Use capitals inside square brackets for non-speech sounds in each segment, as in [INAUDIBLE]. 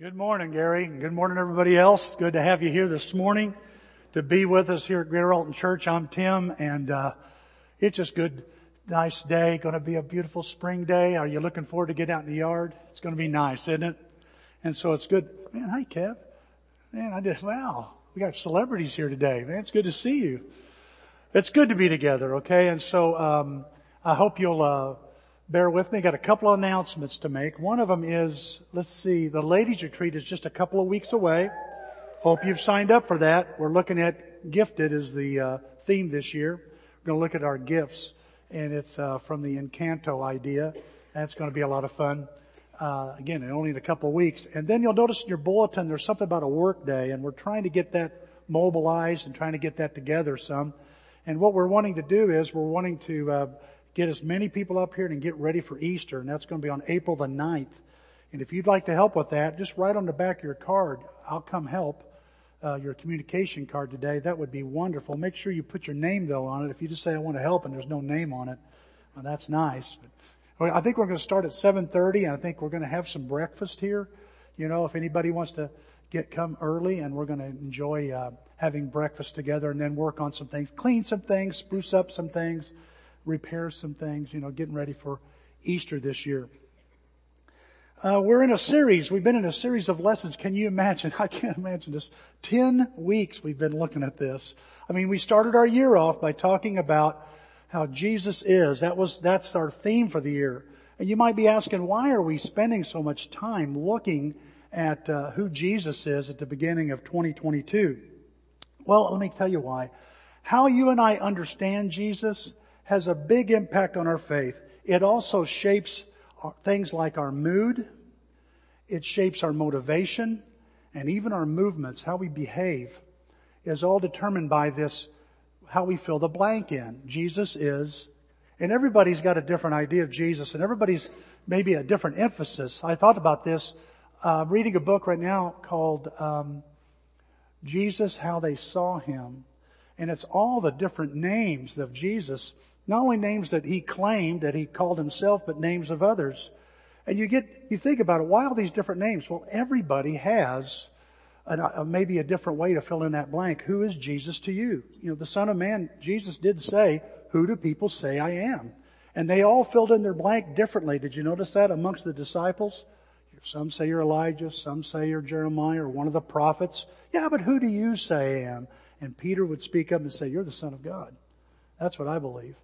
Good morning, Gary. Good morning, everybody else. Good to have you here this morning to be with us here at Greater Alton Church. I'm Tim, and uh, it's just good, nice day. Going to be a beautiful spring day. Are you looking forward to get out in the yard? It's going to be nice, isn't it? And so it's good. Man, hi, Kev. Man, I did. Wow, we got celebrities here today. Man, it's good to see you. It's good to be together. Okay, and so um, I hope you'll. Uh, bear with me. Got a couple of announcements to make. One of them is, let's see, the ladies retreat is just a couple of weeks away. Hope you've signed up for that. We're looking at gifted as the uh, theme this year. We're going to look at our gifts, and it's uh, from the Encanto idea. That's going to be a lot of fun. Uh, again, only in a couple of weeks. And then you'll notice in your bulletin there's something about a work day, and we're trying to get that mobilized and trying to get that together some. And what we're wanting to do is we're wanting to uh, get as many people up here and get ready for Easter, and that's going to be on April the 9th. And if you'd like to help with that, just write on the back of your card, I'll come help, uh, your communication card today. That would be wonderful. Make sure you put your name though on it. If you just say I want to help and there's no name on it, well, that's nice. But I think we're going to start at 7.30 and I think we're going to have some breakfast here. You know, if anybody wants to get, come early and we're going to enjoy, uh, having breakfast together and then work on some things, clean some things, spruce up some things, repair some things, you know, getting ready for Easter this year. Uh, we're in a series. We've been in a series of lessons. Can you imagine? [LAUGHS] I can't imagine this. Ten weeks we've been looking at this. I mean, we started our year off by talking about how Jesus is. That was, that's our theme for the year. And you might be asking, why are we spending so much time looking at uh, who Jesus is at the beginning of 2022? Well, let me tell you why. How you and I understand Jesus has a big impact on our faith. It also shapes things like our mood. It shapes our motivation and even our movements, how we behave is all determined by this, how we fill the blank in. Jesus is, and everybody's got a different idea of Jesus and everybody's maybe a different emphasis. I thought about this, uh, reading a book right now called, um, Jesus, How They Saw Him. And it's all the different names of Jesus not only names that he claimed that he called himself, but names of others. And you get, you think about it, why all these different names? Well, everybody has an, maybe a different way to fill in that blank. Who is Jesus to you? You know, the Son of Man, Jesus did say, who do people say I am? And they all filled in their blank differently. Did you notice that amongst the disciples? Some say you're Elijah, some say you're Jeremiah or one of the prophets. Yeah, but who do you say I am? And Peter would speak up and say, you're the Son of God. That's what I believe.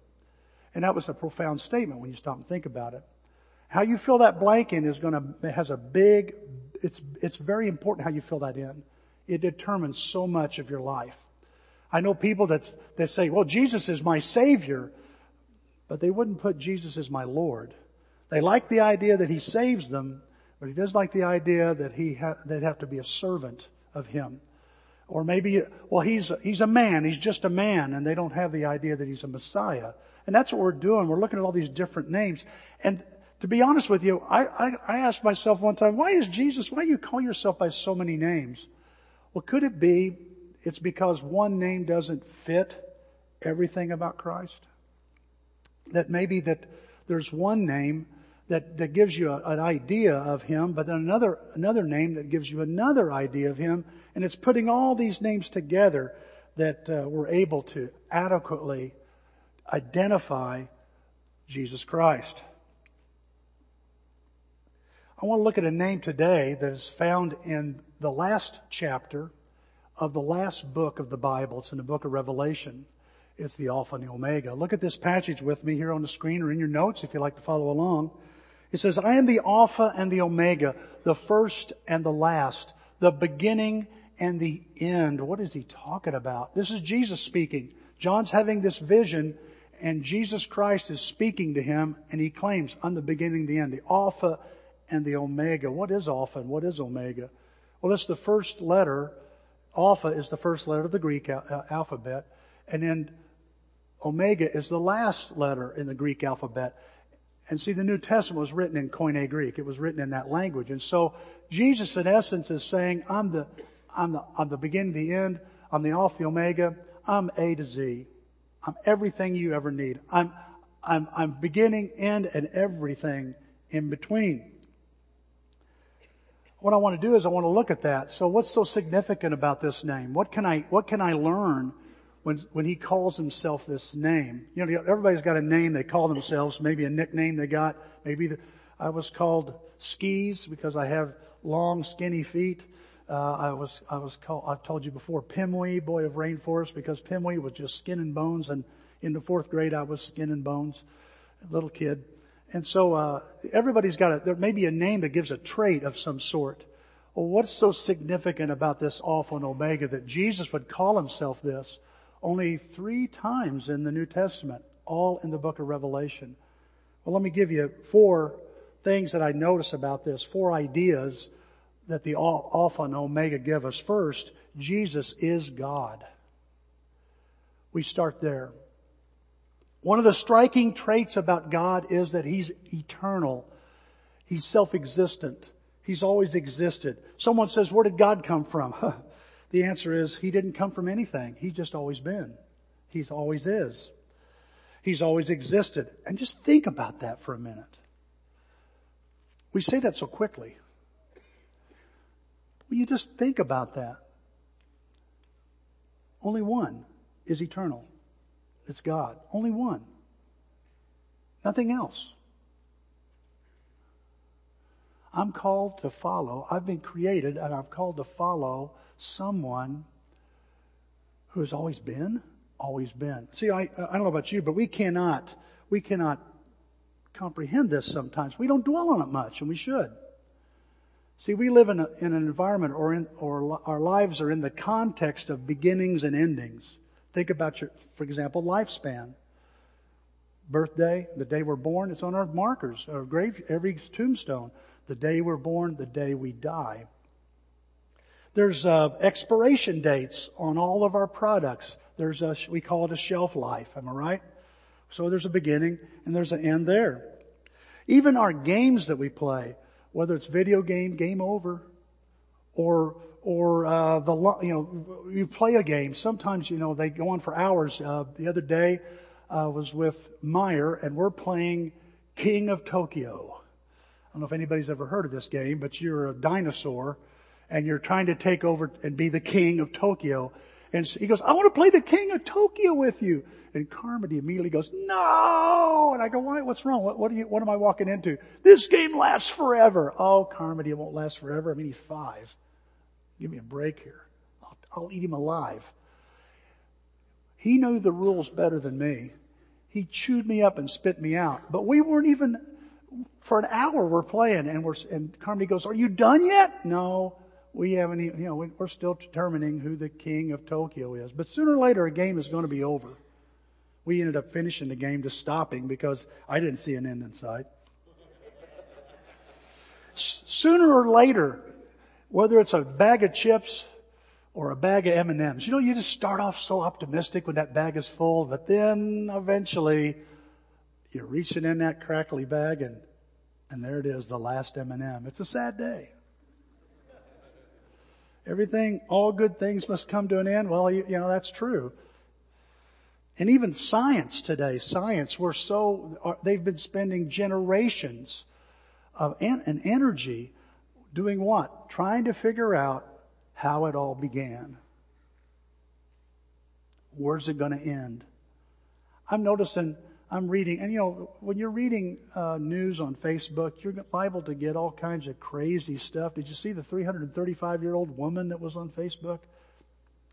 And that was a profound statement when you stop and think about it. How you fill that blank in is going to, has a big, it's, it's very important how you fill that in. It determines so much of your life. I know people that, that say, well, Jesus is my savior, but they wouldn't put Jesus as my Lord. They like the idea that He saves them, but He does like the idea that He ha- they'd have to be a servant of Him. Or maybe, well, He's, He's a man, He's just a man, and they don't have the idea that He's a Messiah. And that's what we're doing. We're looking at all these different names. And to be honest with you, I, I, I asked myself one time, why is Jesus, why do you call yourself by so many names? Well, could it be it's because one name doesn't fit everything about Christ? That maybe that there's one name that, that gives you a, an idea of Him, but then another, another name that gives you another idea of Him, and it's putting all these names together that uh, we're able to adequately identify Jesus Christ. I want to look at a name today that is found in the last chapter of the last book of the Bible. It's in the book of Revelation. It's the Alpha and the Omega. Look at this passage with me here on the screen or in your notes if you'd like to follow along. It says, I am the Alpha and the Omega, the first and the last, the beginning and the end. What is he talking about? This is Jesus speaking. John's having this vision and Jesus Christ is speaking to him and he claims, I'm the beginning, the end, the Alpha and the Omega. What is Alpha and what is Omega? Well, it's the first letter. Alpha is the first letter of the Greek al- uh, alphabet and then Omega is the last letter in the Greek alphabet. And see, the New Testament was written in Koine Greek. It was written in that language. And so Jesus in essence is saying, I'm the, I'm the, I'm the beginning, the end. I'm the Alpha, the Omega. I'm A to Z. I'm everything you ever need. I'm, I'm, I'm beginning, end, and everything in between. what I want to do is I want to look at that. So what's so significant about this name? What can I, what can I learn when, when he calls himself this name? You know, everybody's got a name they call themselves, maybe a nickname they got, maybe the, I was called skis because I have long skinny feet. Uh, I was, I was called, I've told you before, Pimwee, boy of rainforest, because Pimwee was just skin and bones, and in the fourth grade I was skin and bones, little kid. And so, uh, everybody's got a, there may be a name that gives a trait of some sort. Well, what's so significant about this Alpha and Omega that Jesus would call himself this only three times in the New Testament, all in the book of Revelation? Well, let me give you four things that I notice about this, four ideas that the Alpha and Omega give us. First, Jesus is God. We start there. One of the striking traits about God is that He's eternal. He's self-existent. He's always existed. Someone says, where did God come from? [LAUGHS] the answer is, He didn't come from anything. He's just always been. He's always is. He's always existed. And just think about that for a minute. We say that so quickly. When you just think about that, only one is eternal. It's God. Only one. Nothing else. I'm called to follow. I've been created and I'm called to follow someone who has always been, always been. See, I, I don't know about you, but we cannot, we cannot comprehend this sometimes. We don't dwell on it much and we should. See, we live in, a, in an environment or, in, or our lives are in the context of beginnings and endings. Think about your, for example, lifespan. Birthday, the day we're born, it's on our markers, our grave, every tombstone. The day we're born, the day we die. There's uh, expiration dates on all of our products. There's a, we call it a shelf life, am I right? So there's a beginning and there's an end there. Even our games that we play, whether it's video game, game over, or or uh, the you know you play a game. Sometimes you know they go on for hours. Uh, the other day uh, was with Meyer, and we're playing King of Tokyo. I don't know if anybody's ever heard of this game, but you're a dinosaur, and you're trying to take over and be the king of Tokyo. And he goes, I want to play the king of Tokyo with you. And Carmody immediately goes, no! And I go, why? What's wrong? What, what, you, what am I walking into? This game lasts forever. Oh, Carmody, it won't last forever. I mean, he's five. Give me a break here. I'll, I'll eat him alive. He knew the rules better than me. He chewed me up and spit me out. But we weren't even, for an hour we're playing and we're, and Carmody goes, are you done yet? No we haven't even, you know, we're still determining who the king of Tokyo is. But sooner or later a game is going to be over. We ended up finishing the game just stopping because I didn't see an end in sight. Sooner or later, whether it's a bag of chips or a bag of M&Ms, you know, you just start off so optimistic when that bag is full, but then eventually you're reaching in that crackly bag and, and there it is, the last M&M. It's a sad day. Everything, all good things must come to an end. Well, you, you know, that's true. And even science today, science, we're so, they've been spending generations of an energy doing what? Trying to figure out how it all began. Where's it going to end? I'm noticing I'm reading, and you know, when you're reading uh, news on Facebook, you're liable to get all kinds of crazy stuff. Did you see the 335 year old woman that was on Facebook?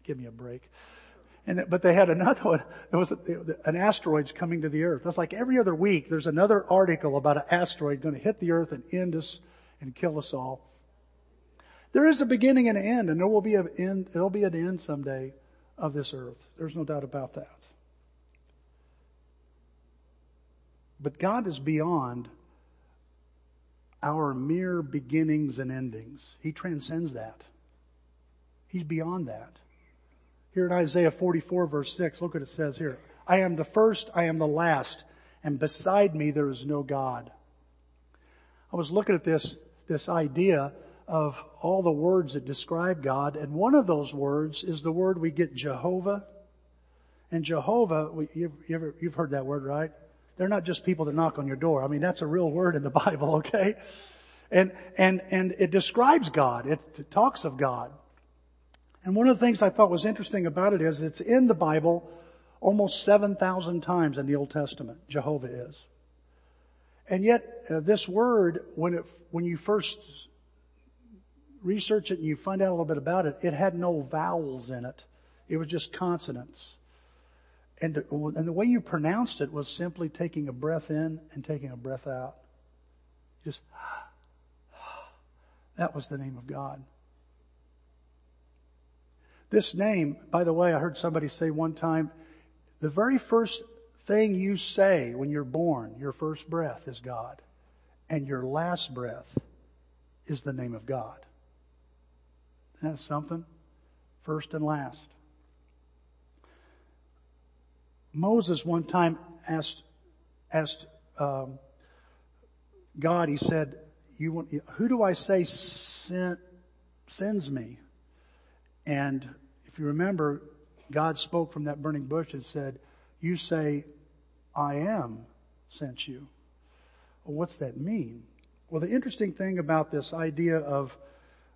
Give me a break. And but they had another [LAUGHS] one. There was a, an asteroid's coming to the Earth. That's like every other week. There's another article about an asteroid going to hit the Earth and end us and kill us all. There is a beginning and an end, and there will be an end. There'll be an end someday of this Earth. There's no doubt about that. But God is beyond our mere beginnings and endings. He transcends that. He's beyond that. Here in Isaiah 44 verse 6, look what it says here. I am the first, I am the last, and beside me there is no God. I was looking at this, this idea of all the words that describe God, and one of those words is the word we get Jehovah. And Jehovah, you ever, you've heard that word, right? They're not just people that knock on your door. I mean, that's a real word in the [LAUGHS] Bible, okay? And, and, and it describes God. It, it talks of God. And one of the things I thought was interesting about it is it's in the Bible almost 7,000 times in the Old Testament. Jehovah is. And yet, uh, this word, when it, when you first research it and you find out a little bit about it, it had no vowels in it. It was just consonants. And, and the way you pronounced it was simply taking a breath in and taking a breath out. Just, [SIGHS] that was the name of God. This name, by the way, I heard somebody say one time, the very first thing you say when you're born, your first breath is God. And your last breath is the name of God. Isn't that something? First and last. Moses one time asked, asked um, God, he said, you want, who do I say sent, sends me? And if you remember, God spoke from that burning bush and said, you say, I am sent you. Well, what's that mean? Well, the interesting thing about this idea of,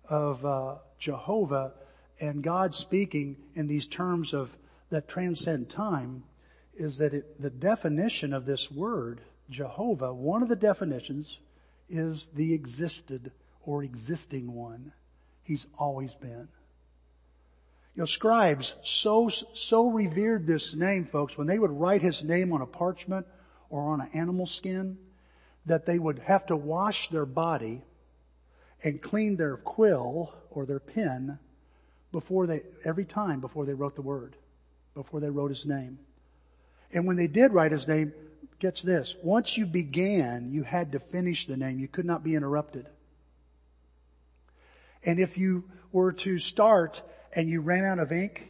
of uh, Jehovah and God speaking in these terms of that transcend time is that it, the definition of this word, Jehovah, one of the definitions is the existed or existing one. He's always been. You know, scribes so, so revered this name, folks, when they would write his name on a parchment or on an animal skin, that they would have to wash their body and clean their quill or their pen before they, every time before they wrote the word, before they wrote his name. And when they did write his name, gets this, once you began, you had to finish the name. You could not be interrupted. And if you were to start and you ran out of ink,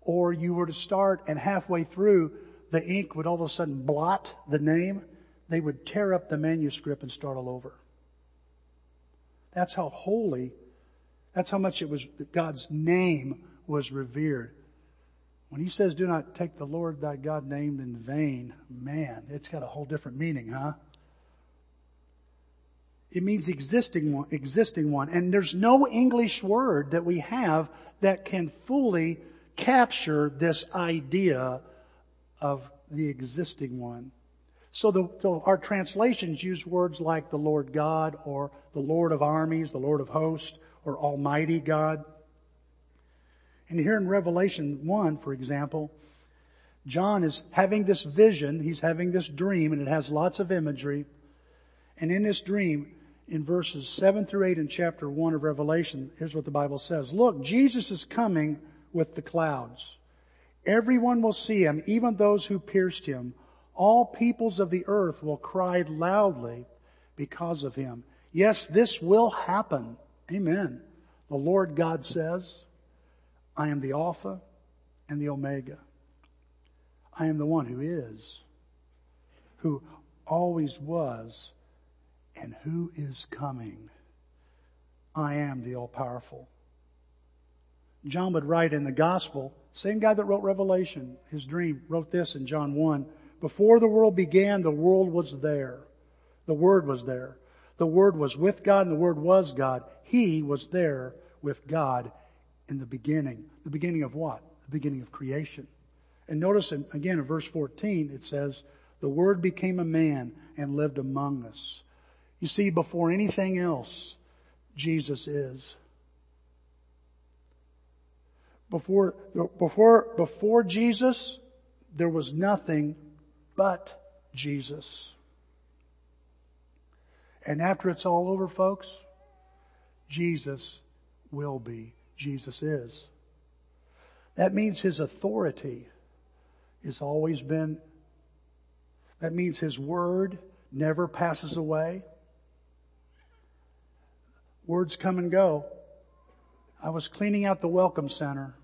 or you were to start and halfway through the ink would all of a sudden blot the name, they would tear up the manuscript and start all over. That's how holy, that's how much it was, God's name was revered. When he says, do not take the Lord thy God named in vain, man, it's got a whole different meaning, huh? It means existing one, existing one. And there's no English word that we have that can fully capture this idea of the existing one. So, the, so our translations use words like the Lord God or the Lord of armies, the Lord of hosts, or Almighty God. And here in Revelation 1, for example, John is having this vision, he's having this dream, and it has lots of imagery. And in this dream, in verses 7 through 8 in chapter 1 of Revelation, here's what the Bible says. Look, Jesus is coming with the clouds. Everyone will see him, even those who pierced him. All peoples of the earth will cry loudly because of him. Yes, this will happen. Amen. The Lord God says, I am the Alpha and the Omega. I am the one who is, who always was, and who is coming. I am the all powerful. John would write in the gospel, same guy that wrote Revelation, his dream, wrote this in John 1. Before the world began, the world was there. The Word was there. The Word was with God and the Word was God. He was there with God in the beginning. The beginning of what? The beginning of creation. And notice in, again in verse 14 it says, the Word became a man and lived among us. You see, before anything else, Jesus is. Before, before, before Jesus, there was nothing but Jesus. And after it's all over, folks, Jesus will be Jesus is. That means his authority has always been, that means his word never passes away. Words come and go. I was cleaning out the welcome center.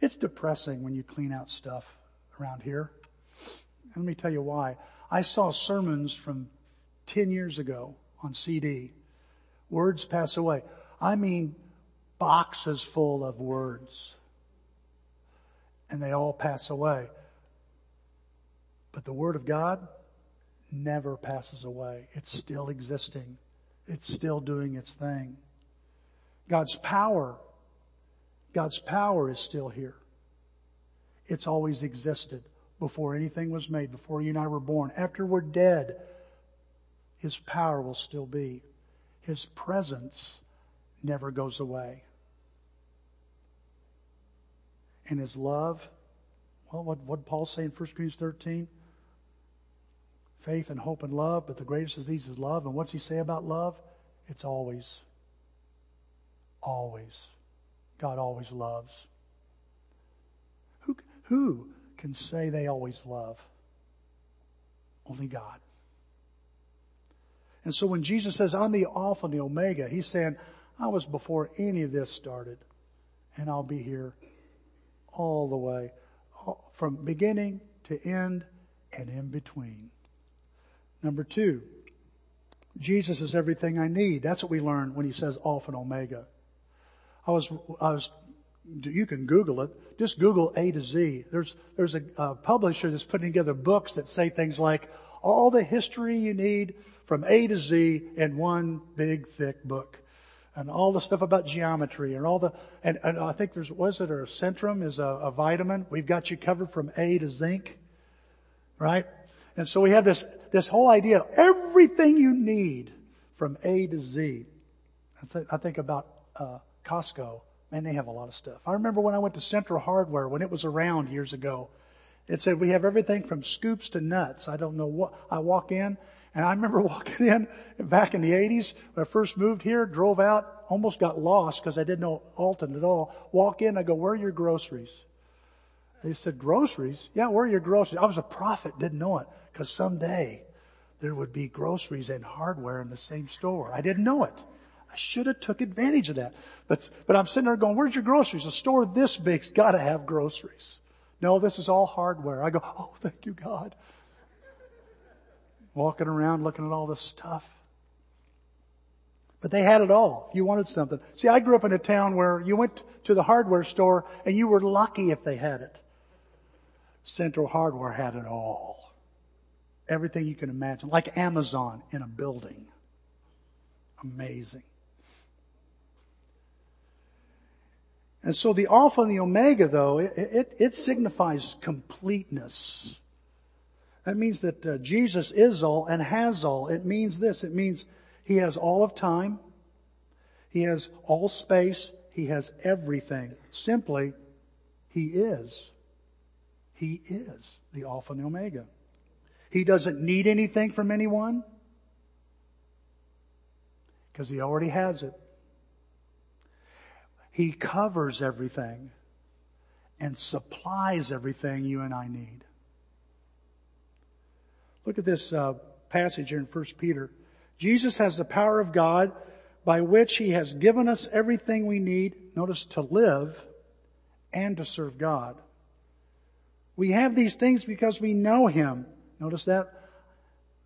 It's depressing when you clean out stuff around here. Let me tell you why. I saw sermons from 10 years ago on CD. Words pass away. I mean, boxes full of words. And they all pass away. But the Word of God never passes away. It's still existing. It's still doing its thing. God's power, God's power is still here. It's always existed before anything was made, before you and I were born. After we're dead, His power will still be. His presence never goes away. And His love, well, what, what Paul say in 1 Corinthians 13? Faith and hope and love, but the greatest of these is love. And what's he say about love? It's always, always. God always loves. Who, who can say they always love? Only God. And so when Jesus says, I'm the Alpha and the Omega, He's saying, I was before any of this started and I'll be here all the way from beginning to end and in between. Number two, Jesus is everything I need. That's what we learn when he says Alpha and Omega. I was, I was, you can Google it. Just Google A to Z. There's, there's a, a publisher that's putting together books that say things like all the history you need from A to Z in one big thick book. And all the stuff about geometry and all the, and, and I think there's, was it, or Centrum is a, a vitamin. We've got you covered from A to zinc. Right? And so we have this, this whole idea of everything you need from A to Z. I think about, uh, Costco. Man, they have a lot of stuff. I remember when I went to Central Hardware when it was around years ago. It said we have everything from scoops to nuts. I don't know what, I walk in and I remember [LAUGHS] walking in back in the 80s when I first moved here, drove out, almost got lost because I didn't know Alton at all. Walk in, I go, where are your groceries? They said, groceries? Yeah, where are your groceries? I was a prophet, didn't know it because someday there would be groceries and hardware in the same store. I didn't know it. I should have took advantage of that. But, but I'm sitting there going, where's your groceries? A store this big's gotta have groceries. No, this is all hardware. I go, oh, thank you, God. Walking around looking at all this stuff. But they had it all. You wanted something. See, I grew up in a town where you went to the hardware store and you were lucky if they had it. Central Hardware had it all. Everything you can imagine. Like Amazon in a building. Amazing. And so the Alpha and the Omega though, it, it, it signifies completeness. That means that uh, Jesus is all and has all. It means this. It means He has all of time. He has all space. He has everything. Simply, He is. He is the Alpha and the Omega. He doesn't need anything from anyone because He already has it. He covers everything and supplies everything you and I need. Look at this uh, passage here in 1 Peter. Jesus has the power of God by which he has given us everything we need, notice to live and to serve God. We have these things because we know him. Notice that?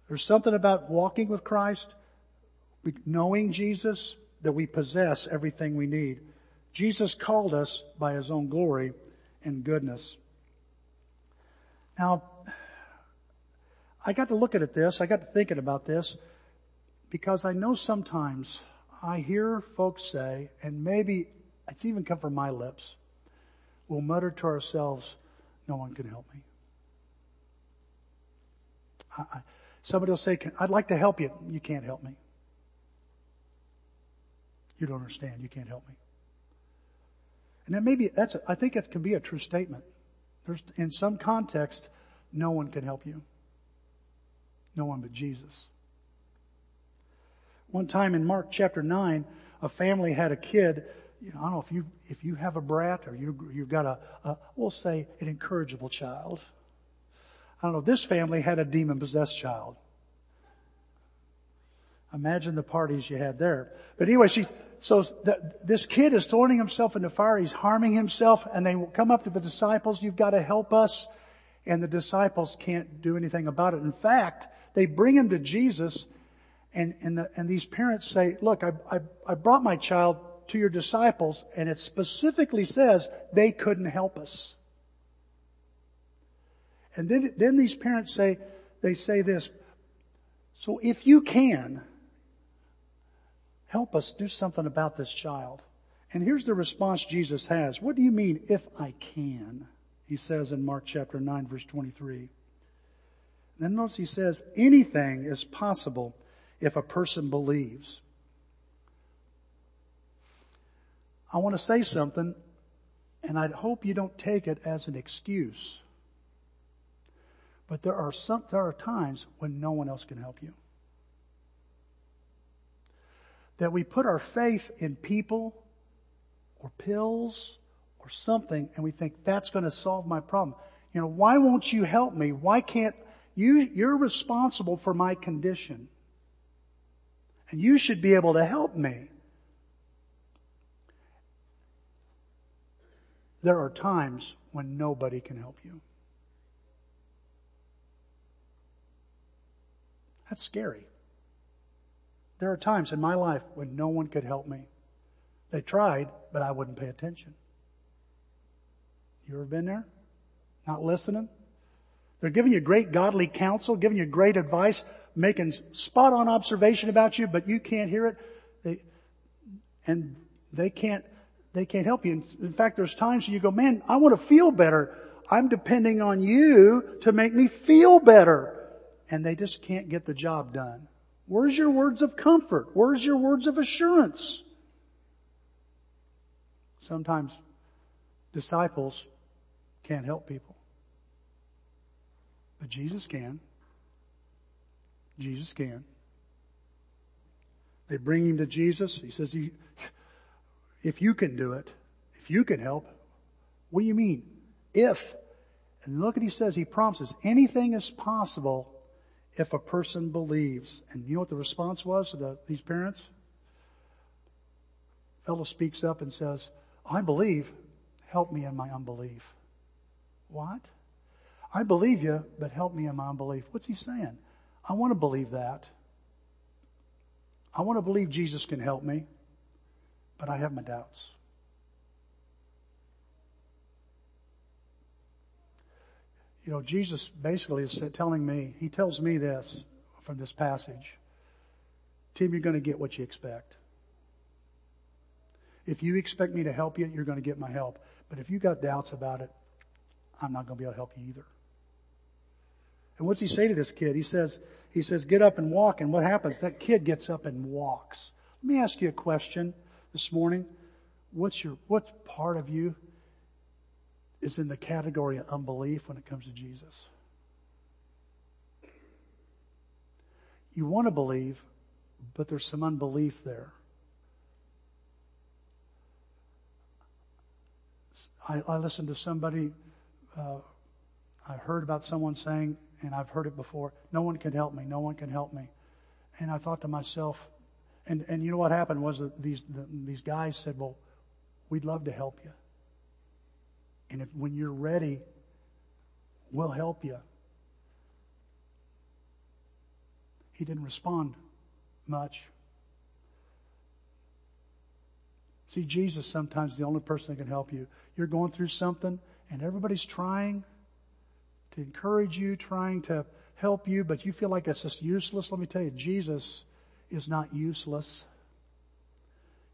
There's something about walking with Christ, knowing Jesus, that we possess everything we need. Jesus called us by His own glory and goodness. Now, I got to looking at this, I got to thinking about this, because I know sometimes I hear folks say, and maybe it's even come from my lips, we'll mutter to ourselves, no one can help me. I, somebody will say, I'd like to help you. You can't help me. You don't understand. You can't help me. And that maybe that's, I think that can be a true statement. There's, in some context, no one can help you. No one but Jesus. One time in Mark chapter 9, a family had a kid, you know, I don't know if you, if you have a brat or you, you've got a, a, we'll say an incorrigible child. I don't know, this family had a demon possessed child. Imagine the parties you had there. But anyway, she, so the, this kid is throwing himself into fire. He's harming himself and they come up to the disciples. You've got to help us. And the disciples can't do anything about it. In fact, they bring him to Jesus and, and, the, and these parents say, look, I, I, I brought my child to your disciples and it specifically says they couldn't help us. And then, then these parents say, they say this, So if you can, help us do something about this child. And here's the response Jesus has. What do you mean, if I can? He says in Mark chapter 9 verse 23. Then notice he says, anything is possible if a person believes. I want to say something, and I hope you don't take it as an excuse. But there are some, there are times when no one else can help you. That we put our faith in people or pills or something and we think that's going to solve my problem. You know, why won't you help me? Why can't you, you're responsible for my condition. And you should be able to help me. There are times when nobody can help you. That's scary. There are times in my life when no one could help me. They tried, but I wouldn't pay attention. You ever been there? Not listening? They're giving you great godly counsel, giving you great advice, making spot on observation about you, but you can't hear it. They, and they can't, they can't help you. In fact, there's times you go, man, I want to feel better. I'm depending on you to make me feel better. And they just can't get the job done. Where's your words of comfort? Where's your words of assurance? Sometimes disciples can't help people. But Jesus can. Jesus can. They bring him to Jesus. He says, if you can do it, if you can help, what do you mean? If. And look what he says. He promises anything is possible if a person believes. And you know what the response was to the, these parents? Fellow speaks up and says, I believe, help me in my unbelief. What? I believe you, but help me in my unbelief. What's he saying? I want to believe that. I want to believe Jesus can help me, but I have my doubts. You know, Jesus basically is telling me, he tells me this from this passage. Tim, you're going to get what you expect. If you expect me to help you, you're going to get my help. But if you got doubts about it, I'm not going to be able to help you either. And what's he say to this kid? He says, he says, get up and walk. And what happens? That kid gets up and walks. Let me ask you a question this morning. What's your, what part of you is in the category of unbelief when it comes to Jesus? You want to believe, but there's some unbelief there. I, I listened to somebody, uh, I heard about someone saying, and I've heard it before. No one can help me. No one can help me. And I thought to myself, and, and you know what happened was that these, the, these guys said, well, we'd love to help you. And if, when you're ready, we'll help you. He didn't respond much. See, Jesus sometimes the only person that can help you. You're going through something and everybody's trying to encourage you, trying to help you, but you feel like it's just useless. Let me tell you, Jesus is not useless.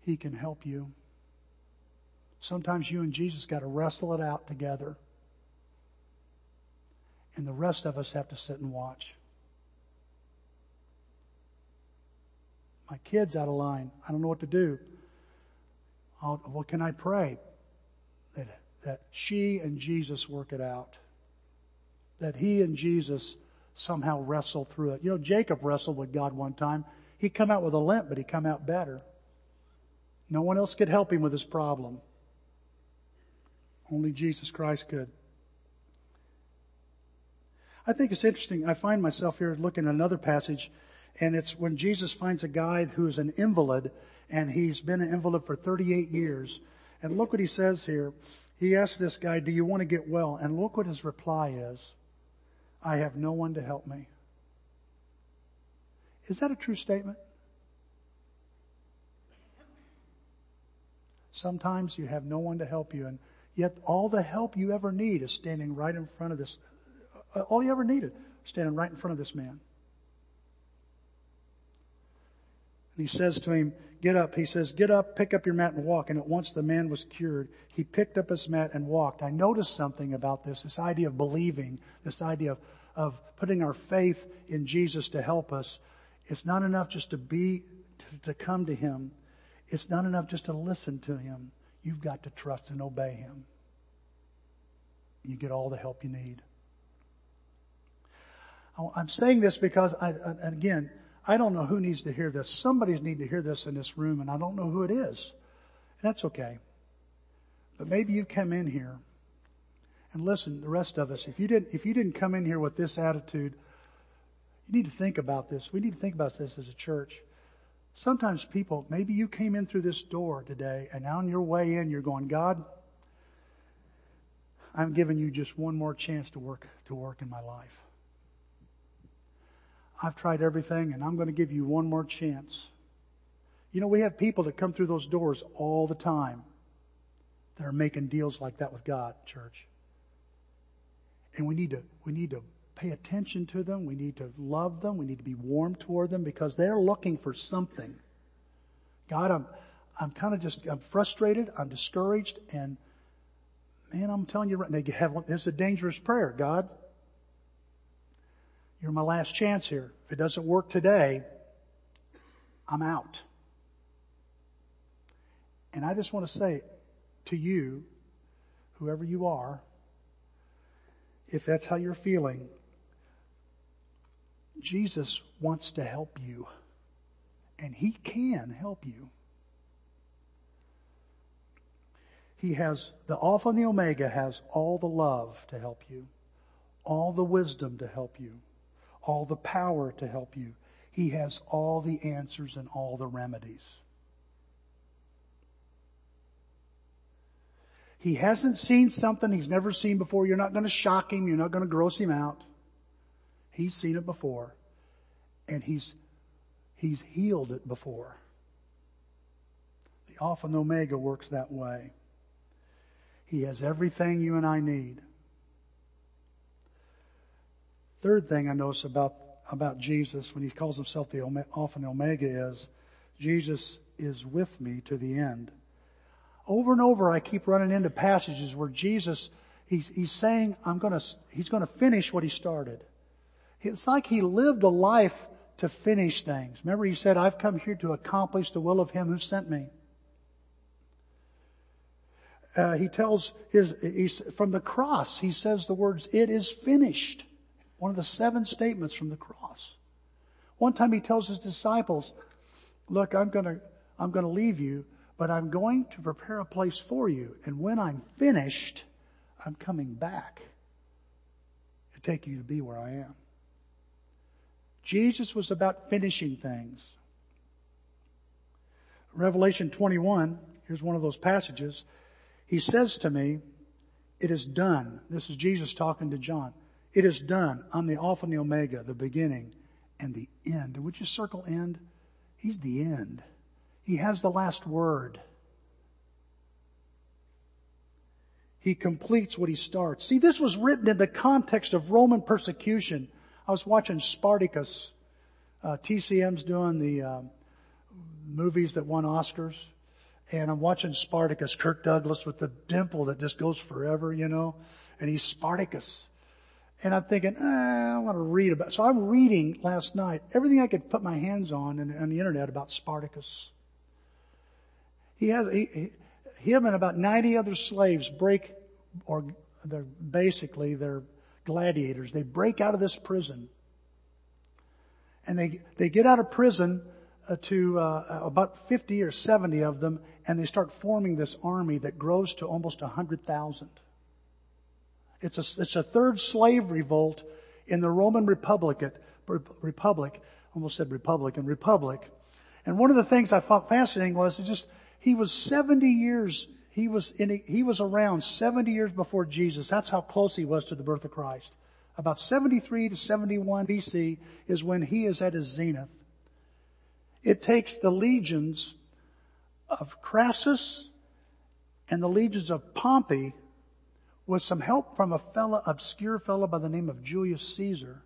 He can help you. Sometimes you and Jesus got to wrestle it out together. And the rest of us have to sit and watch. My kid's out of line. I don't know what to do. I'll, what can I pray? That, that she and Jesus work it out that he and Jesus somehow wrestled through it. You know, Jacob wrestled with God one time. He come out with a limp, but he come out better. No one else could help him with his problem. Only Jesus Christ could. I think it's interesting. I find myself here looking at another passage, and it's when Jesus finds a guy who's an invalid, and he's been an invalid for 38 years. And look what he says here. He asks this guy, do you want to get well? And look what his reply is. I have no one to help me. Is that a true statement? Sometimes you have no one to help you and yet all the help you ever need is standing right in front of this, uh, all you ever needed, standing right in front of this man. And he says to him, get up. He says, get up, pick up your mat and walk. And at once the man was cured. He picked up his mat and walked. I noticed something about this, this idea of believing, this idea of, of putting our faith in Jesus to help us. It's not enough just to be, to, to come to him. It's not enough just to listen to him. You've got to trust and obey him. You get all the help you need. Oh, I'm saying this because I, again, I don't know who needs to hear this. Somebody's need to hear this in this room and I don't know who it is. And that's okay. But maybe you come in here and listen, the rest of us, if you didn't, if you didn't come in here with this attitude, you need to think about this. We need to think about this as a church. Sometimes people, maybe you came in through this door today and on your way in you're going, God, I'm giving you just one more chance to work, to work in my life. I've tried everything and I'm going to give you one more chance. You know, we have people that come through those doors all the time that are making deals like that with God, church. And we need to, we need to pay attention to them. We need to love them. We need to be warm toward them because they're looking for something. God, I'm, I'm kind of just, I'm frustrated. I'm discouraged and man, I'm telling you right now, this is a dangerous prayer. God, you're my last chance here. If it doesn't work today, I'm out. And I just want to say to you, whoever you are, if that's how you're feeling, Jesus wants to help you. And He can help you. He has, the Alpha and the Omega has all the love to help you, all the wisdom to help you, all the power to help you. He has all the answers and all the remedies. He hasn't seen something he's never seen before. You're not going to shock him. You're not going to gross him out. He's seen it before. And he's, he's healed it before. The Alpha and Omega works that way. He has everything you and I need. Third thing I notice about, about Jesus when he calls himself the Alpha and Omega is Jesus is with me to the end. Over and over I keep running into passages where Jesus, he's, he's saying, I'm gonna, he's gonna finish what he started. It's like he lived a life to finish things. Remember he said, I've come here to accomplish the will of him who sent me. Uh, he tells his, he's, from the cross, he says the words, it is finished. One of the seven statements from the cross. One time he tells his disciples, look, I'm gonna, I'm gonna leave you, but I'm going to prepare a place for you. And when I'm finished, I'm coming back to take you to be where I am. Jesus was about finishing things. Revelation 21, here's one of those passages. He says to me, it is done. This is Jesus talking to John. It is done. I'm the Alpha and the Omega, the beginning and the end. And would you circle end? He's the end. He has the last word. He completes what he starts. See, this was written in the context of Roman persecution. I was watching Spartacus. Uh, TCM's doing the uh, movies that won Oscars. And I'm watching Spartacus, Kirk Douglas with the dimple that just goes forever, you know. And he's Spartacus. And I'm thinking, eh, I want to read about, so I'm reading last night everything I could put my hands on in, on the internet about Spartacus. He has, he, him and about 90 other slaves break, or they're basically, they're gladiators. They break out of this prison. And they, they get out of prison uh, to uh, about 50 or 70 of them and they start forming this army that grows to almost 100,000. It's a, it's a third slave revolt in the Roman Republic, Republic, almost said Republican, Republic. And one of the things I found fascinating was it just, he was 70 years, he was in, he was around 70 years before Jesus. That's how close he was to the birth of Christ. About 73 to 71 BC is when he is at his zenith. It takes the legions of Crassus and the legions of Pompey with some help from a fellow, obscure fellow by the name of Julius Caesar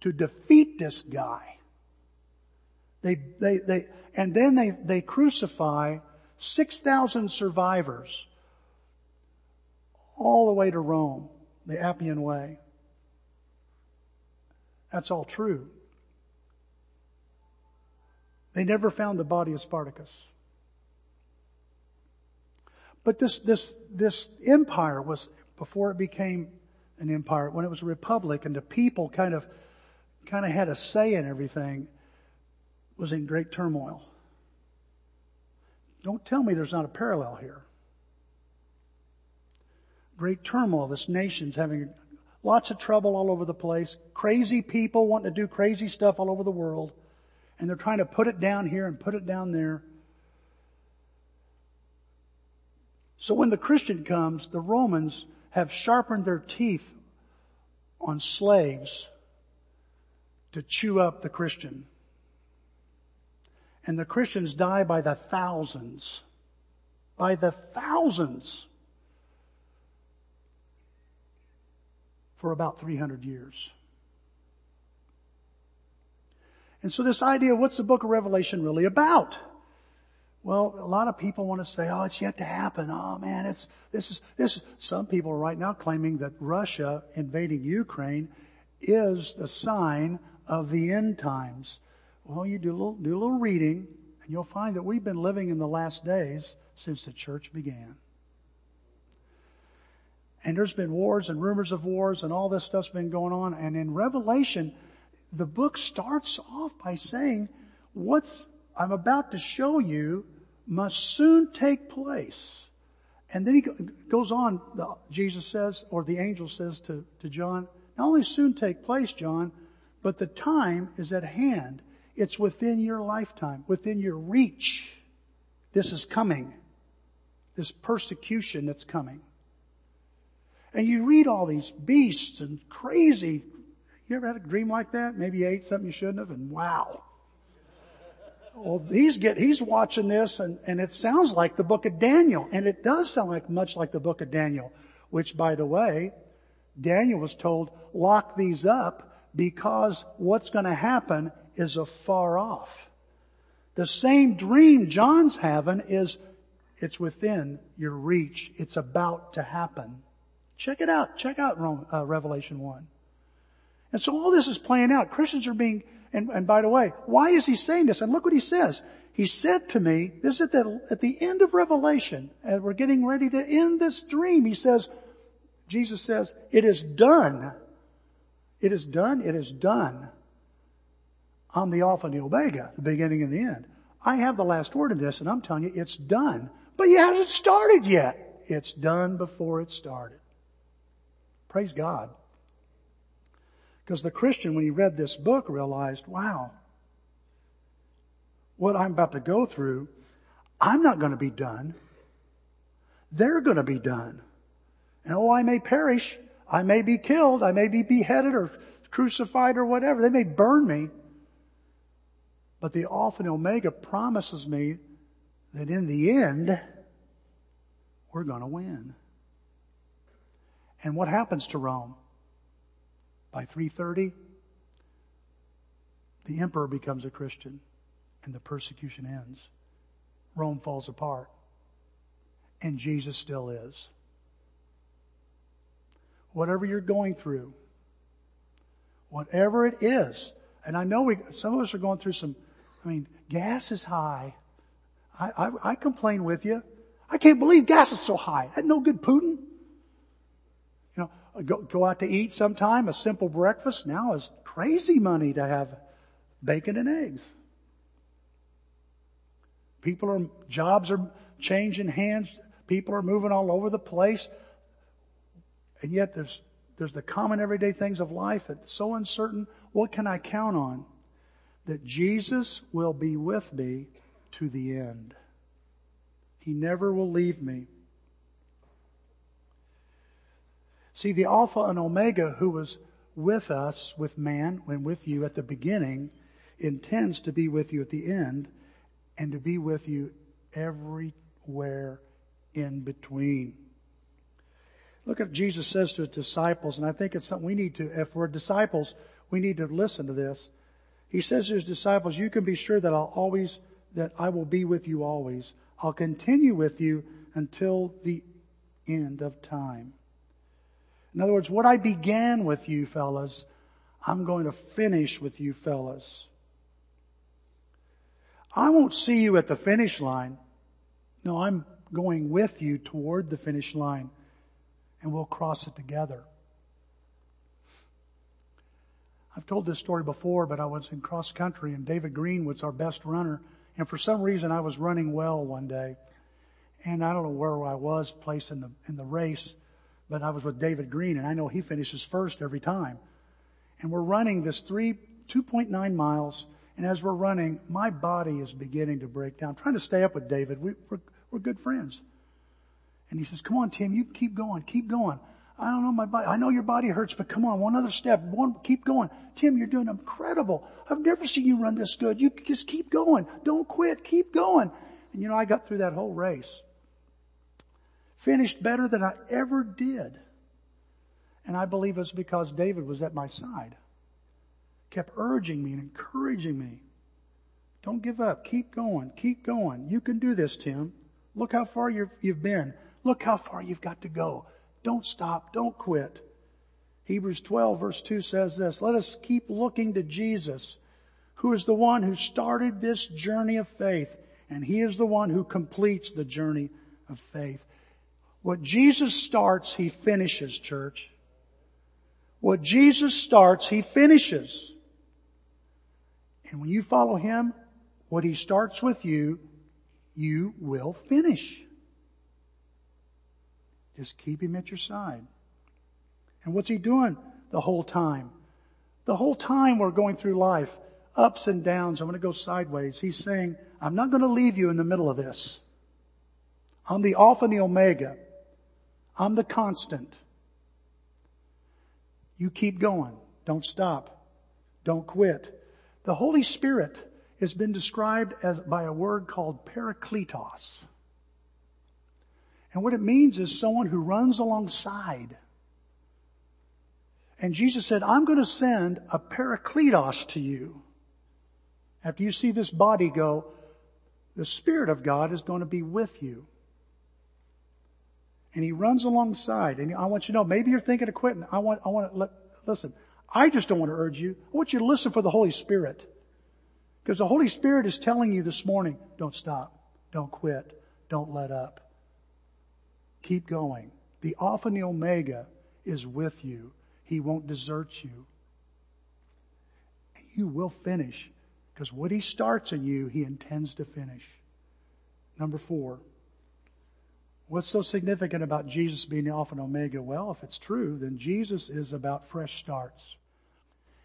to defeat this guy. They, they, they, and then they, they crucify 6,000 survivors all the way to Rome, the Appian Way. That's all true. They never found the body of Spartacus. But this, this, this empire was, before it became an empire, when it was a republic and the people kind of, kind of had a say in everything, was in great turmoil. Don't tell me there's not a parallel here. Great turmoil. This nation's having lots of trouble all over the place. Crazy people wanting to do crazy stuff all over the world. And they're trying to put it down here and put it down there. So when the Christian comes, the Romans have sharpened their teeth on slaves to chew up the Christian. And the Christians die by the thousands. By the thousands. For about 300 years. And so this idea, what's the book of Revelation really about? Well, a lot of people want to say, oh, it's yet to happen. Oh man, it's, this is, this, some people are right now claiming that Russia invading Ukraine is the sign of the end times. Well, you do a little, do a little reading and you'll find that we've been living in the last days since the church began. And there's been wars and rumors of wars and all this stuff's been going on. And in Revelation, the book starts off by saying, what's I'm about to show you must soon take place. And then he goes on, Jesus says, or the angel says to, to John, not only soon take place, John, but the time is at hand. It's within your lifetime, within your reach. This is coming. This persecution that's coming. And you read all these beasts and crazy. You ever had a dream like that? Maybe you ate something you shouldn't have and wow well, he's get, he's watching this and, and it sounds like the book of Daniel. And it does sound like much like the book of Daniel, which by the way, Daniel was told, lock these up because what's going to happen is afar off. The same dream John's having is it's within your reach. It's about to happen. Check it out. Check out uh, Revelation 1. And so all this is playing out. Christians are being and, and by the way, why is he saying this? And look what he says. He said to me, this is at the, at the end of Revelation, and we're getting ready to end this dream, he says, Jesus says, it is done. It is done. It is done. I'm the Alpha and the Omega, the beginning and the end. I have the last word in this and I'm telling you it's done. But you haven't started yet. It's done before it started. Praise God. Because the Christian, when he read this book, realized, wow, what I'm about to go through, I'm not going to be done. They're going to be done. And oh, I may perish. I may be killed. I may be beheaded or crucified or whatever. They may burn me. But the Alpha and Omega promises me that in the end, we're going to win. And what happens to Rome? By 330, the emperor becomes a Christian and the persecution ends. Rome falls apart. And Jesus still is. Whatever you're going through, whatever it is, and I know we, some of us are going through some, I mean, gas is high. I, I, I complain with you. I can't believe gas is so high. That no good Putin You know, go, go out to eat sometime, a simple breakfast now is crazy money to have bacon and eggs. People are, jobs are changing hands. People are moving all over the place. And yet there's, there's the common everyday things of life that's so uncertain. What can I count on? That Jesus will be with me to the end. He never will leave me. See, the Alpha and Omega who was with us, with man, and with you at the beginning, intends to be with you at the end and to be with you everywhere in between. Look at what Jesus says to his disciples, and I think it's something we need to, if we're disciples, we need to listen to this. He says to his disciples, you can be sure that I'll always, that I will be with you always. I'll continue with you until the end of time. In other words, what I began with you fellas, I'm going to finish with you fellas. I won't see you at the finish line. No, I'm going with you toward the finish line and we'll cross it together. I've told this story before, but I was in cross country and David Green was our best runner. And for some reason I was running well one day. And I don't know where I was placed in the, in the race, but I was with David Green and I know he finishes first every time. And we're running this three, 2.9 miles. And as we're running, my body is beginning to break down. I'm trying to stay up with David. We, we're, we're good friends. And he says, come on, Tim, you keep going, keep going. I don't know my body. I know your body hurts, but come on, one other step. One, keep going. Tim, you're doing incredible. I've never seen you run this good. You just keep going. Don't quit. Keep going. And you know, I got through that whole race. Finished better than I ever did. And I believe it's because David was at my side. Kept urging me and encouraging me. Don't give up. Keep going. Keep going. You can do this, Tim. Look how far you've, you've been. Look how far you've got to go. Don't stop. Don't quit. Hebrews 12 verse 2 says this, let us keep looking to Jesus, who is the one who started this journey of faith, and he is the one who completes the journey of faith. What Jesus starts, he finishes, church. What Jesus starts, he finishes. And when you follow him, what he starts with you, you will finish. Just keep him at your side. And what's he doing the whole time? The whole time we're going through life, ups and downs, I'm going to go sideways. He's saying, I'm not going to leave you in the middle of this. I'm the Alpha and the Omega. I'm the constant. You keep going. Don't stop. Don't quit. The Holy Spirit has been described as by a word called parakletos. And what it means is someone who runs alongside. And Jesus said, I'm going to send a parakletos to you. After you see this body go, the Spirit of God is going to be with you. And he runs alongside. And I want you to know, maybe you're thinking of quitting. I want, I want to listen. I just don't want to urge you. I want you to listen for the Holy Spirit. Because the Holy Spirit is telling you this morning, don't stop. Don't quit. Don't let up. Keep going. The Alpha and the Omega is with you. He won't desert you. You will finish. Because what He starts in you, He intends to finish. Number four. What's so significant about Jesus being the Alpha and Omega? Well, if it's true, then Jesus is about fresh starts.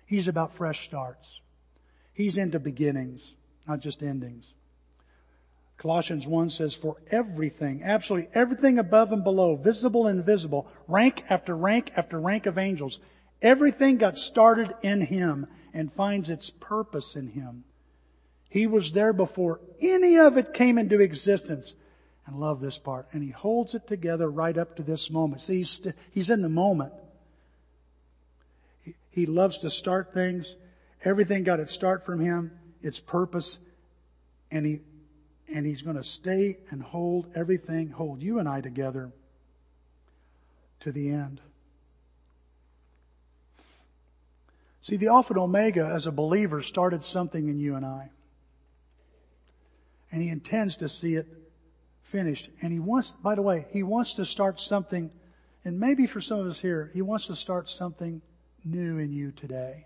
He's about fresh starts. He's into beginnings, not just endings. Colossians 1 says, for everything, absolutely everything above and below, visible and invisible, rank after rank after rank of angels, everything got started in Him and finds its purpose in Him. He was there before any of it came into existence. And love this part. And He holds it together right up to this moment. See, he's, st- he's in the moment. He, he loves to start things. Everything got its start from Him, its purpose, and He and He's going to stay and hold everything, hold you and I together to the end. See, the Alpha and Omega as a believer started something in you and I. And He intends to see it finished. And He wants, by the way, He wants to start something, and maybe for some of us here, He wants to start something new in you today.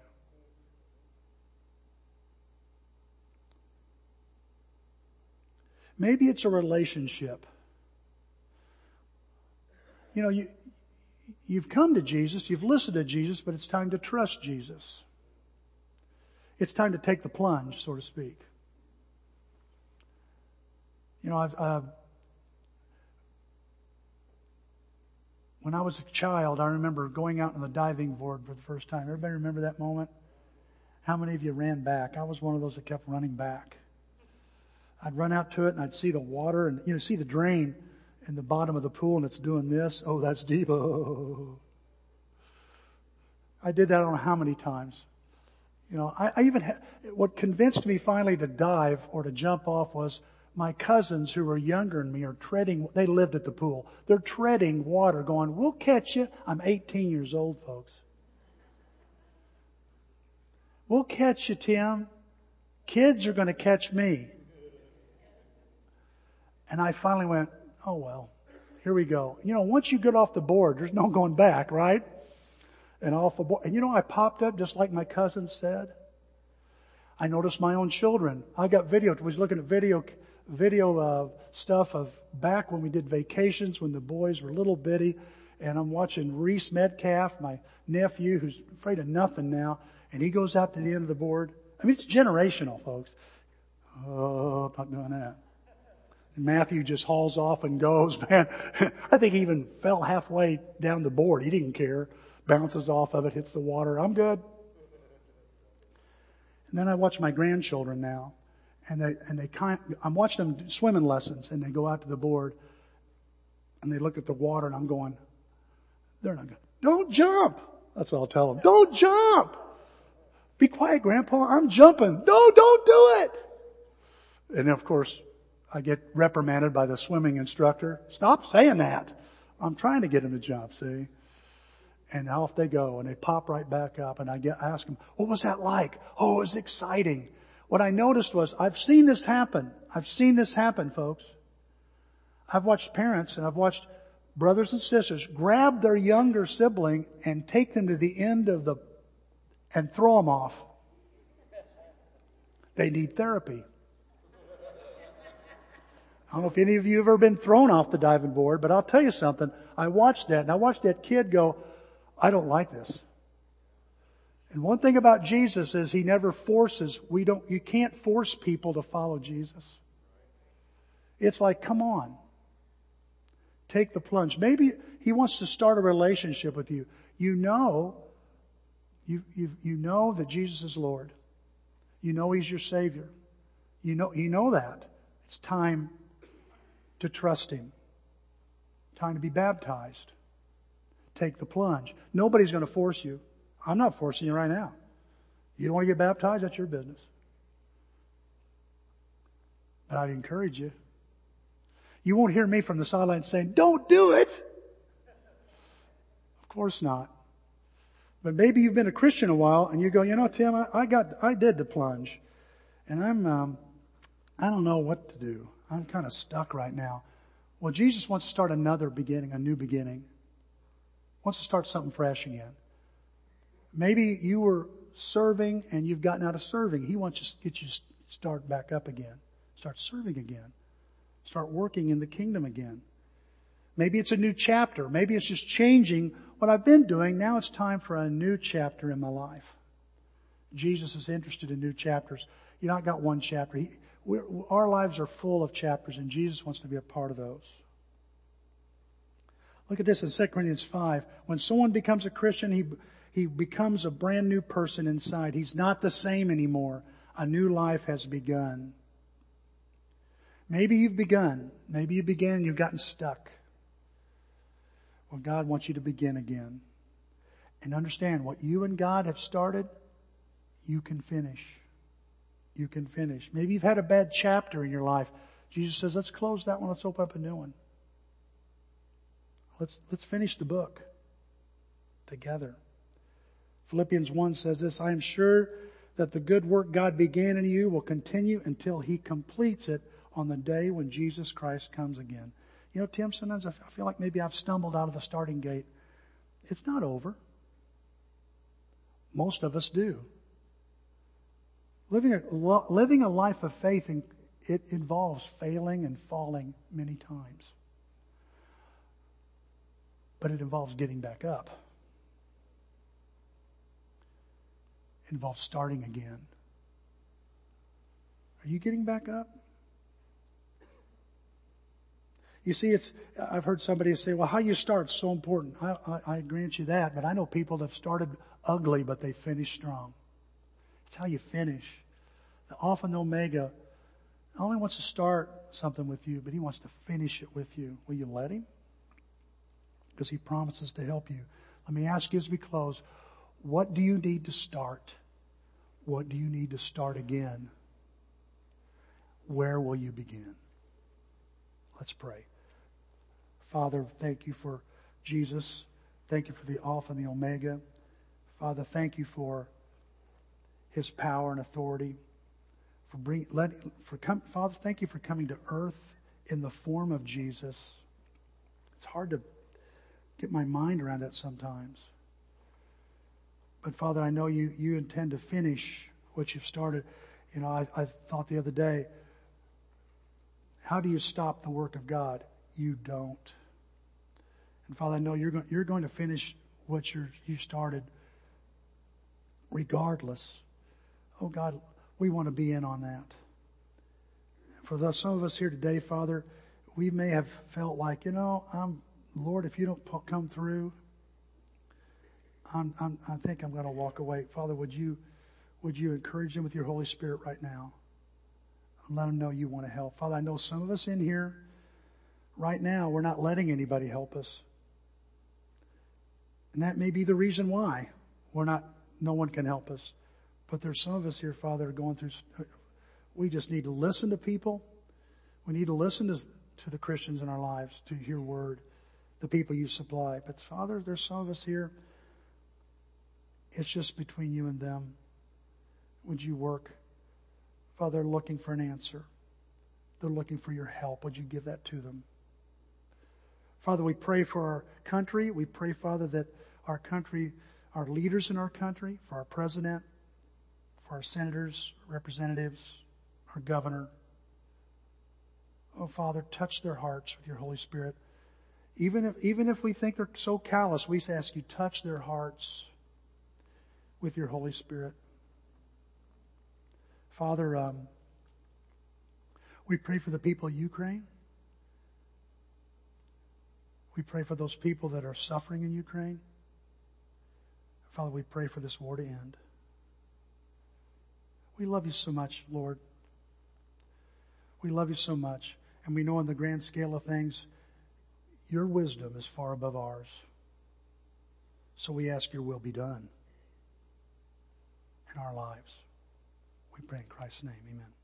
Maybe it's a relationship. You know, you, you've come to Jesus, you've listened to Jesus, but it's time to trust Jesus. It's time to take the plunge, so to speak. You know, I've, uh, when I was a child, I remember going out on the diving board for the first time. Everybody remember that moment? How many of you ran back? I was one of those that kept running back. I'd run out to it and I'd see the water and, you know, see the drain in the bottom of the pool and it's doing this. Oh, that's deep. Oh. [LAUGHS] I did that I don't know how many times. You know, I, I even, ha- what convinced me finally to dive or to jump off was my cousins who were younger than me are treading, they lived at the pool. They're treading water going, we'll catch you. I'm 18 years old, folks. We'll catch you, Tim. Kids are going to catch me. And I finally went, oh well, here we go. You know, once you get off the board, there's no going back, right? And off the board. And you know, I popped up just like my cousin said. I noticed my own children. I got video. Was looking at video, video uh, stuff of back when we did vacations when the boys were little bitty, and I'm watching Reese Metcalf, my nephew, who's afraid of nothing now, and he goes out to the end of the board. I mean, it's generational, folks. Oh, I'm not doing that. And Matthew just hauls off and goes, [LAUGHS] man. I think he even fell halfway down the board. He didn't care. Bounces off of it, hits the water. I'm good. And then I watch my grandchildren now. And they, and they kind, I'm watching them swimming lessons and they go out to the board and they look at the water and I'm going, they're not good. Don't jump. That's what I'll tell them. Don't jump. Be quiet, Grandpa. I'm jumping. No, don't do it. And of course, I get reprimanded by the swimming instructor. Stop saying that. I'm trying to get him to jump, see? And off they go and they pop right back up and I get, ask them, what was that like? Oh, it was exciting. What I noticed was I've seen this happen. I've seen this happen, folks. I've watched parents and I've watched brothers and sisters grab their younger sibling and take them to the end of the, and throw them off. They need therapy. I don't know if any of you have ever been thrown off the diving board, but I'll tell you something. I watched that and I watched that kid go, I don't like this. And one thing about Jesus is he never forces, we don't, you can't force people to follow Jesus. It's like, come on. Take the plunge. Maybe he wants to start a relationship with you. You know, you, you, you know that Jesus is Lord. You know he's your Savior. You know, you know that. It's time to trust Him. Time to be baptized. Take the plunge. Nobody's going to force you. I'm not forcing you right now. You don't want to get baptized? That's your business. But I'd encourage you. You won't hear me from the sidelines saying, don't do it. Of course not. But maybe you've been a Christian a while and you go, you know, Tim, I, I got, I did the plunge and I'm, um, I don't know what to do. I'm kind of stuck right now. Well, Jesus wants to start another beginning, a new beginning. Wants to start something fresh again. Maybe you were serving and you've gotten out of serving. He wants to get you start back up again. Start serving again. Start working in the kingdom again. Maybe it's a new chapter. Maybe it's just changing what I've been doing. Now it's time for a new chapter in my life. Jesus is interested in new chapters. You not got one chapter. He, we're, our lives are full of chapters and Jesus wants to be a part of those. Look at this in 2 Corinthians 5. When someone becomes a Christian, he, he becomes a brand new person inside. He's not the same anymore. A new life has begun. Maybe you've begun. Maybe you began and you've gotten stuck. Well, God wants you to begin again. And understand what you and God have started, you can finish you can finish. Maybe you've had a bad chapter in your life. Jesus says, let's close that one. Let's open up a new one. Let's, let's finish the book together. Philippians 1 says this, I am sure that the good work God began in you will continue until he completes it on the day when Jesus Christ comes again. You know, Tim, sometimes I feel like maybe I've stumbled out of the starting gate. It's not over. Most of us do. Living a, living a life of faith, it involves failing and falling many times. But it involves getting back up. It involves starting again. Are you getting back up? You see, it's, I've heard somebody say, well, how you start is so important. I, I, I grant you that, but I know people that have started ugly, but they finish strong. It's how you finish. The Alpha and the Omega not only wants to start something with you, but He wants to finish it with you. Will you let Him? Because He promises to help you. Let me ask you as we close, what do you need to start? What do you need to start again? Where will you begin? Let's pray. Father, thank you for Jesus. Thank you for the Alpha and the Omega. Father, thank you for his power and authority. For bring, let, for come, Father, thank you for coming to earth in the form of Jesus. It's hard to get my mind around that sometimes. But Father, I know you, you intend to finish what you've started. You know, I, I thought the other day, how do you stop the work of God? You don't. And Father, I know you're going, you're going to finish what you you started regardless. Oh God, we want to be in on that. For those, some of us here today, Father, we may have felt like, you know, I'm, Lord, if you don't come through, I'm, I'm, i think I'm going to walk away. Father, would you, would you encourage them with your Holy Spirit right now? And let them know you want to help. Father, I know some of us in here right now, we're not letting anybody help us. And that may be the reason why we're not, no one can help us. But there's some of us here, Father, going through, we just need to listen to people. We need to listen to, to the Christians in our lives, to your word, the people you supply. But Father, there's some of us here, it's just between you and them. Would you work? Father, looking for an answer. They're looking for your help. Would you give that to them? Father, we pray for our country. We pray, Father, that our country, our leaders in our country, for our president, for our senators, representatives, our governor. Oh, Father, touch their hearts with your Holy Spirit. Even if, even if we think they're so callous, we ask you, touch their hearts with your Holy Spirit. Father, um, we pray for the people of Ukraine. We pray for those people that are suffering in Ukraine. Father, we pray for this war to end. We love you so much, Lord. We love you so much. And we know in the grand scale of things, your wisdom is far above ours. So we ask your will be done in our lives. We pray in Christ's name. Amen.